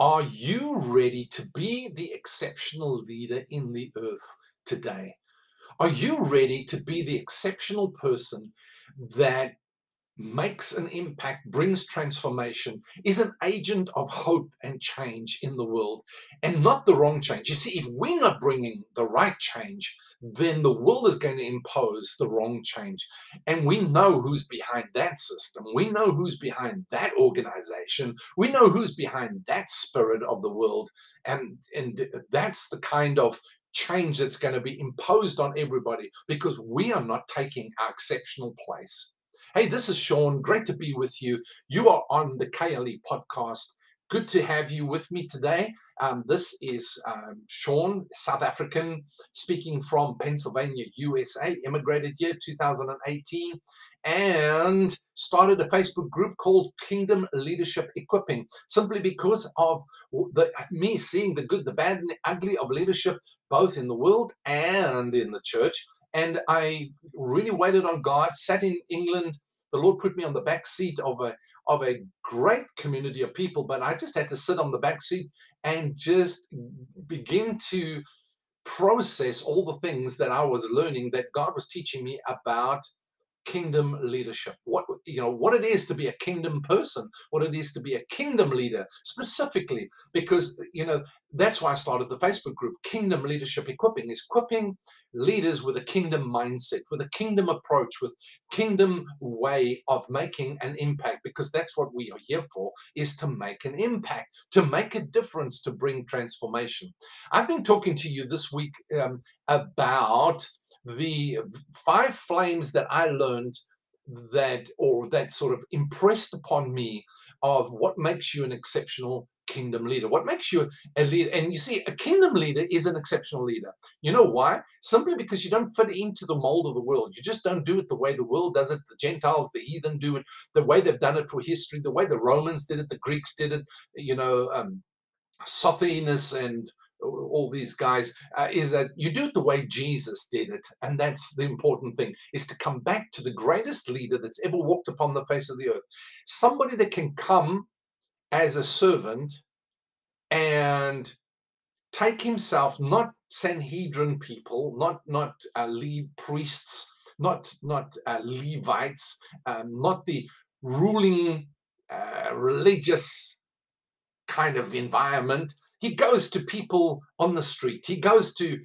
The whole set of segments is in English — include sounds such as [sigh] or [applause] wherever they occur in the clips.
Are you ready to be the exceptional leader in the earth today? Are you ready to be the exceptional person that makes an impact, brings transformation, is an agent of hope and change in the world, and not the wrong change? You see, if we're not bringing the right change, then the world is going to impose the wrong change. And we know who's behind that system. We know who's behind that organization. We know who's behind that spirit of the world. And, and that's the kind of change that's going to be imposed on everybody because we are not taking our exceptional place. Hey, this is Sean. Great to be with you. You are on the KLE podcast. Good to have you with me today. Um, this is um, Sean, South African, speaking from Pennsylvania, USA, immigrated here 2018, and started a Facebook group called Kingdom Leadership Equipping, simply because of the, me seeing the good, the bad, and the ugly of leadership, both in the world and in the church. And I really waited on God, sat in England. The Lord put me on the back seat of a of a great community of people, but I just had to sit on the back seat and just begin to process all the things that I was learning that God was teaching me about kingdom leadership. What you know what it is to be a kingdom person what it is to be a kingdom leader specifically because you know that's why I started the Facebook group. Kingdom Leadership Equipping is equipping leaders with a kingdom mindset with a kingdom approach with kingdom way of making an impact because that's what we are here for is to make an impact to make a difference to bring transformation. I've been talking to you this week um, about the five flames that I learned that or that sort of impressed upon me of what makes you an exceptional kingdom leader. What makes you a leader and you see a kingdom leader is an exceptional leader. You know why? Simply because you don't fit into the mold of the world. You just don't do it the way the world does it. The gentiles the heathen do it. The way they've done it for history the way the romans did it the greeks did it. You know um, and all these guys uh, is that you do it the way Jesus did it. And that's the important thing is to come back to the greatest leader that's ever walked upon the face of the earth. Somebody that can come as a servant and take himself, not Sanhedrin people, not, not uh, lead priests, not, not uh, Levites, um, not the ruling uh, religious kind of environment, he goes to people on the street. He goes to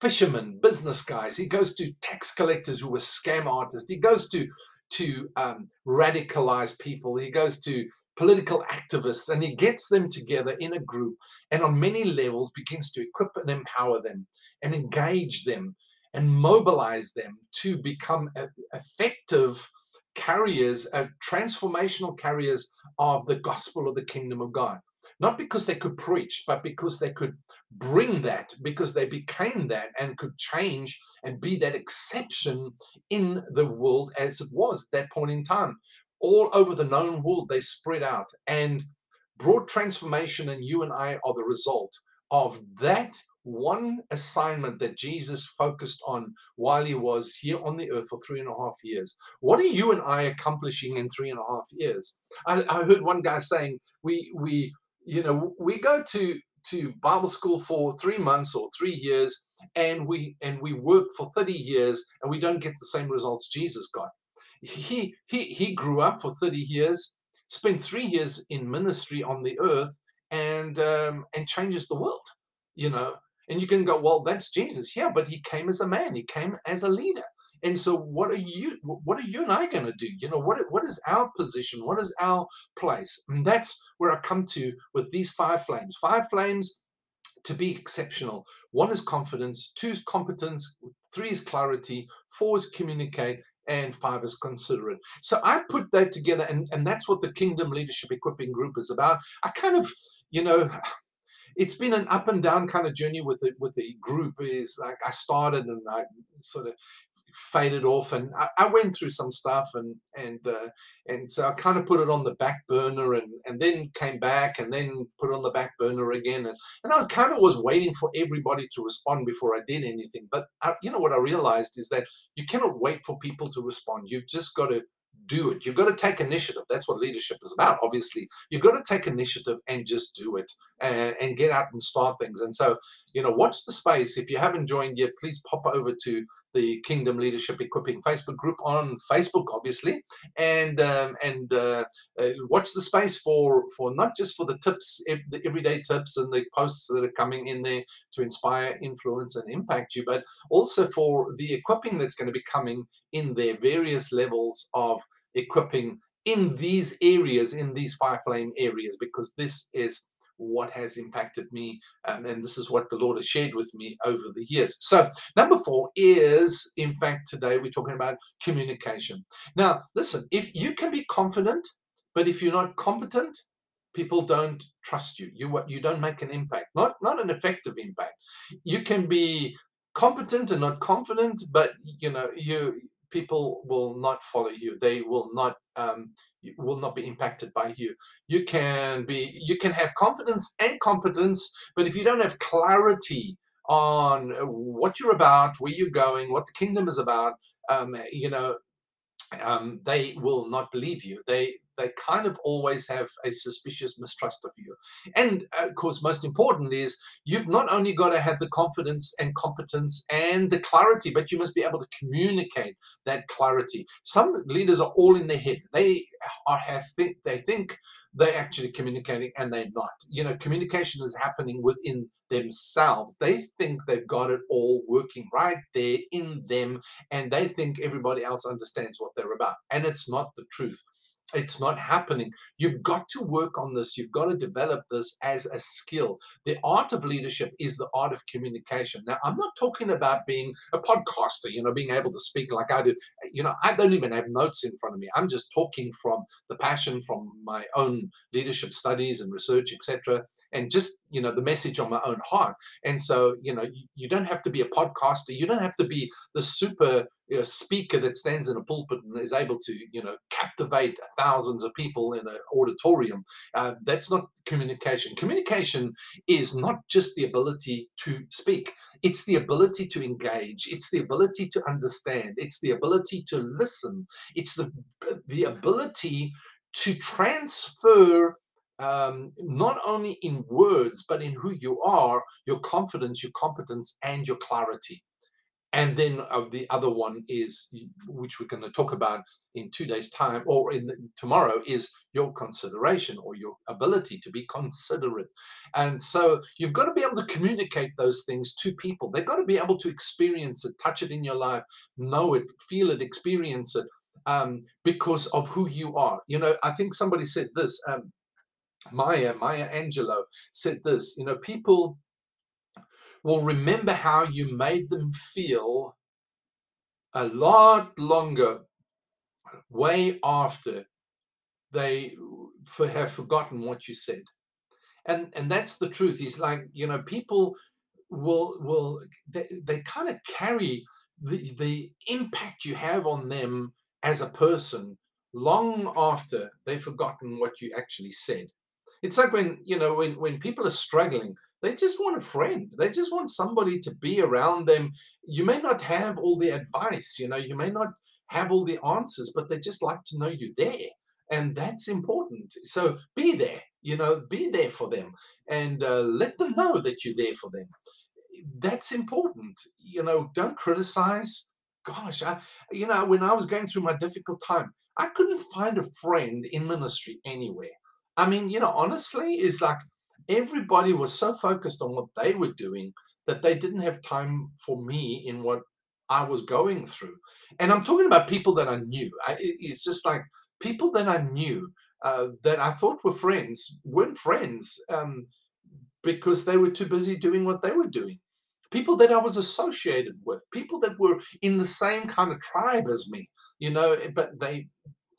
fishermen, business guys. He goes to tax collectors who were scam artists. He goes to to um, radicalize people. He goes to political activists and he gets them together in a group and on many levels begins to equip and empower them and engage them and mobilize them to become effective carriers, uh, transformational carriers of the gospel of the kingdom of God not because they could preach, but because they could bring that, because they became that and could change and be that exception in the world as it was at that point in time. All over the known world, they spread out and brought transformation, and you and I are the result of that one assignment that Jesus focused on while he was here on the earth for three and a half years. What are you and I accomplishing in three and a half years? I, I heard one guy saying we we you know, we go to to Bible school for three months or three years, and we and we work for 30 years, and we don't get the same results Jesus got. He he he grew up for 30 years, spent three years in ministry on the earth, and um, and changes the world. You know, and you can go, well, that's Jesus, yeah, but he came as a man, he came as a leader. And so, what are you? What are you and I going to do? You know, what what is our position? What is our place? And that's where I come to with these five flames. Five flames to be exceptional. One is confidence. Two is competence. Three is clarity. Four is communicate. And five is considerate. So I put that together, and, and that's what the Kingdom Leadership Equipping Group is about. I kind of, you know, [sighs] it's been an up and down kind of journey with it with the group is like I started and I sort of faded off and I, I, went through some stuff and and uh, and so I kind of put it on the back burner and and then came back and then put it on the back burner again and, and I was kind of was waiting for everybody to respond before I did anything but I, you know what I realized is that you cannot wait for people to respond. You've just got to do it. You've got to take initiative. That's what leadership is about, obviously. You've got to take initiative and just do it and, and get out and start things. And so, you know, watch the space. If you haven't joined yet, please pop over to the Kingdom Leadership Equipping Facebook group on Facebook, obviously, and um, and uh, uh, watch the space for for not just for the tips, the everyday tips and the posts that are coming in there to inspire, influence, and impact you, but also for the equipping that's going to be coming in their various levels of equipping in these areas, in these fire flame areas, because this is what has impacted me um, and this is what the lord has shared with me over the years. So number four is in fact today we're talking about communication. Now listen if you can be confident but if you're not competent people don't trust you. You you don't make an impact not not an effective impact. You can be competent and not confident but you know you people will not follow you. They will not um, will not be impacted by you. You can be you can have confidence and competence, but if you don't have clarity on what you're about, where you're going, what the kingdom is about, um, you know, um, they will not believe you. They they kind of always have a suspicious mistrust of you. And uh, of course, most important is you've not only got to have the confidence and competence and the clarity, but you must be able to communicate that clarity. Some leaders are all in their head. They are have think they think they're actually communicating and they're not. You know, communication is happening within themselves. They think they've got it all working right there in them, and they think everybody else understands what they're about. And it's not the truth. It's not happening. You've got to work on this. You've got to develop this as a skill. The art of leadership is the art of communication. Now, I'm not talking about being a podcaster, you know, being able to speak like I do. You know, I don't even have notes in front of me. I'm just talking from the passion from my own leadership studies and research, etc., and just, you know, the message on my own heart. And so, you know, you, you don't have to be a podcaster. You don't have to be the super a speaker that stands in a pulpit and is able to, you know, captivate thousands of people in an auditorium. Uh, that's not communication. Communication is not just the ability to speak. It's the ability to engage. It's the ability to understand. It's the ability to listen. It's the the ability to transfer um, not only in words, but in who you are, your confidence, your competence, and your clarity. And then uh, the other one is, which we're going to talk about in two days' time or in tomorrow, is your consideration or your ability to be considerate. And so you've got to be able to communicate those things to people. They've got to be able to experience it, touch it in your life, know it, feel it, experience it, um, because of who you are. You know, I think somebody said this. Um, Maya Maya Angelou said this. You know, people will remember how you made them feel a lot longer, way after they have forgotten what you said. And and that's the truth. Is like you know people will will they, they kind of carry the the impact you have on them as a person long after they've forgotten what you actually said. It's like when you know when when people are struggling they just want a friend. They just want somebody to be around them. You may not have all the advice, you know, you may not have all the answers, but they just like to know you're there. And that's important. So be there, you know, be there for them and uh, let them know that you're there for them. That's important. You know, don't criticize. Gosh, I, you know, when I was going through my difficult time, I couldn't find a friend in ministry anywhere. I mean, you know, honestly, it's like everybody was so focused on what they were doing that they didn't have time for me in what I was going through. And I'm talking about people that I knew. I, it's just like people that I knew uh, that I thought were friends weren't friends um, because they were too busy doing what they were doing. People that I was associated with, people that were in the same kind of tribe as me, you know, but they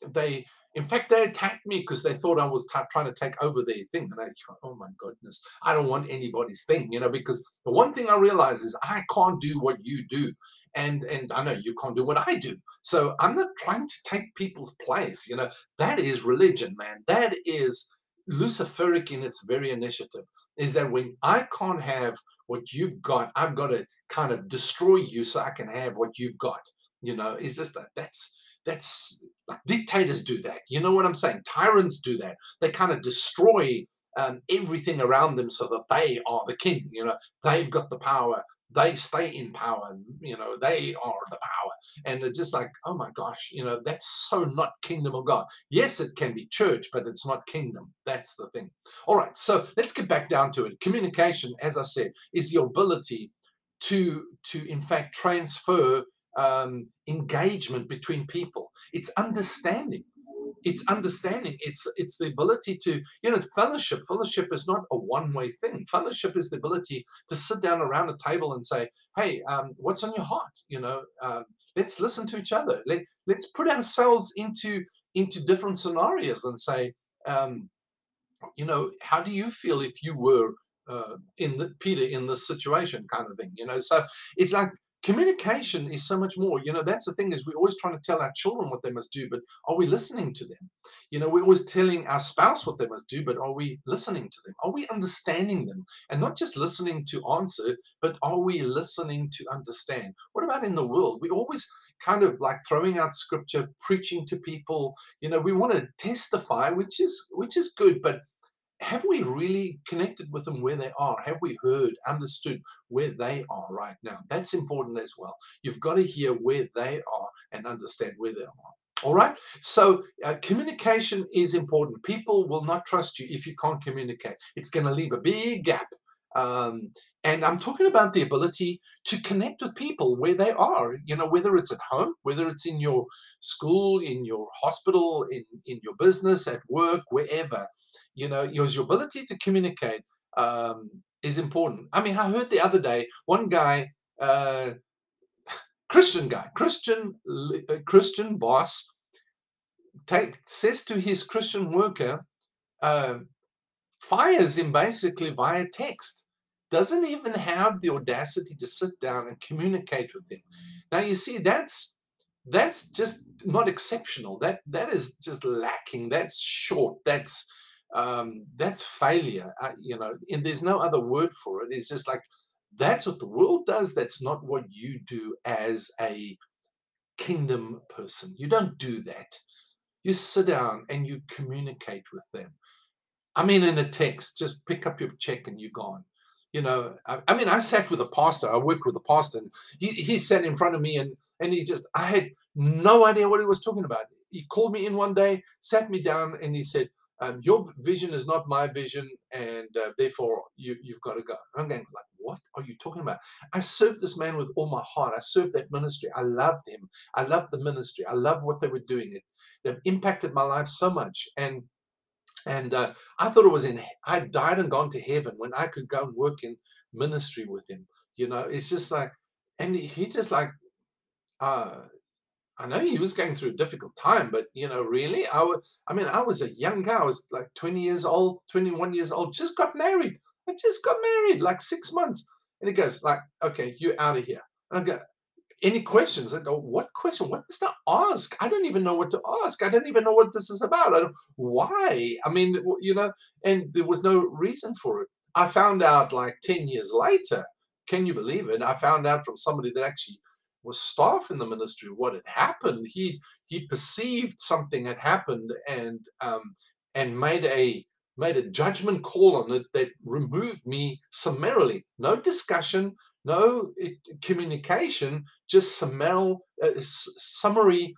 they in fact, they attacked me because they thought I was t- trying to take over their thing. And I, oh my goodness, I don't want anybody's thing, you know, because the one thing I realize is I can't do what you do. And, and I know you can't do what I do. So I'm not trying to take people's place. You know, that is religion, man. That is Luciferic in its very initiative. Is that when I can't have what you've got, I've got to kind of destroy you so I can have what you've got. You know, it's just that that's that's like dictators do that. You know what I'm saying? Tyrants do that. They kind of destroy um, everything around them so that they are the king. You know, they've got the power. They stay in power. You know, they are the power. And it's just like, oh my gosh, you know, that's so not kingdom of God. Yes, it can be church, but it's not kingdom. That's the thing. All right, so let's get back down to it. Communication, as I said, is the ability to to in fact transfer um, engagement between people. It's understanding. It's understanding. It's it's the ability to you know it's fellowship. Fellowship is not a one-way thing. Fellowship is the ability to sit down around a table and say hey um, what's on your heart? You know um, let's listen to each other. Let, let's put ourselves into into different scenarios and say um, you know how do you feel if you were uh, in the peter in this situation kind of thing you know? So it's like communication is so much more. You know that's the thing is we're always trying to tell our children what they must do but are we listening to them? You know we're always telling our spouse what they must do but are we listening to them? Are we understanding them? And not just listening to answer but are we listening to understand? What about in the world? We always kind of like throwing out scripture preaching to people. You know we want to testify which is which is good but have we really connected with them where they are? Have we heard, understood where they are right now? That's important as well. You've got to hear where they are and understand where they are. All right. So uh, communication is important. People will not trust you if you can't communicate. It's going to leave a big gap. Um, and I'm talking about the ability to connect with people where they are, you know, whether it's at home, whether it's in your school, in your hospital, in, in your business, at work, wherever you know your, your ability to communicate um, is important. I mean i heard the other day one guy uh, christian guy christian uh, christian boss take says to his christian worker uh, fires him basically via text doesn't even have the audacity to sit down and communicate with him now you see that's that's just not exceptional that that is just lacking that's short that's um, that's failure. Uh, you know, and there's no other word for it. It's just like that's what the world does. That's not what you do as a kingdom person. You don't do that. You sit down and you communicate with them. I mean, in a text, just pick up your check and you're gone. You know, I, I mean, I sat with a pastor. I worked with a pastor, and he, he sat in front of me, and and he just, I had no idea what he was talking about. He called me in one day, sat me down, and he said, um, your vision is not my vision, and uh, therefore you, you've got to go. I'm going like, what are you talking about? I served this man with all my heart. I served that ministry. I loved him. I loved the ministry. I loved what they were doing. It, it impacted my life so much, and and uh, I thought it was in. I died and gone to heaven when I could go and work in ministry with him. You know, it's just like, and he just like, uh, I know he was going through a difficult time, but you know, really, I was, I mean, I was a young guy. I was like 20 years old, 21 years old, just got married. I just got married like six months. And he goes like, okay, you're out of here. And I go, any questions? I go, what question? What to ask? I don't even know what to ask. I don't even know what this is about. I why? I mean, you know, and there was no reason for it. I found out like 10 years later. Can you believe it? I found out from somebody that actually was staff in the ministry what had happened he he perceived something had happened and um, and made a made a judgment call on it that removed me summarily no discussion no eh, communication just summary, uh, summary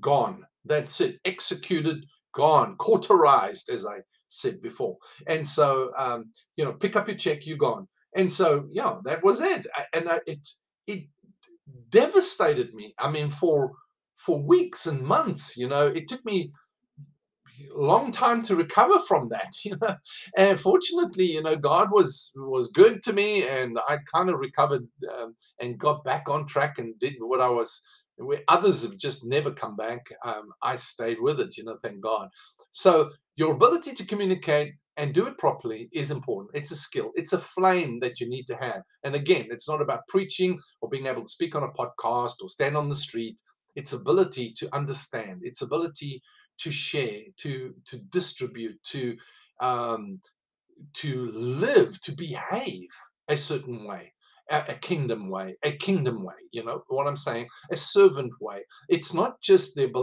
gone. That's it. Executed gone. Cauterized as i said before. And so um, you know pick up your check you're gone. And so yeah that was it. And I, it it devastated me. I mean, for for weeks and months, you know, it took me long time to recover from that, [laughs] you know. And fortunately, you know, God was was good to me, and I kind of recovered um, and got back on track and did what I was. Where others have just never come back, um, I stayed with it, you know. Thank God. So your ability to communicate and do it properly is important. It's a skill, it's a flame that you need to have. And again, it's not about preaching or being able to speak on a podcast or stand on the street. It's ability to understand, it's ability to share, to to distribute, to um, to live, to behave a certain way, a, a kingdom way, a kingdom way. You know what I'm saying? A servant way. It's not just the ability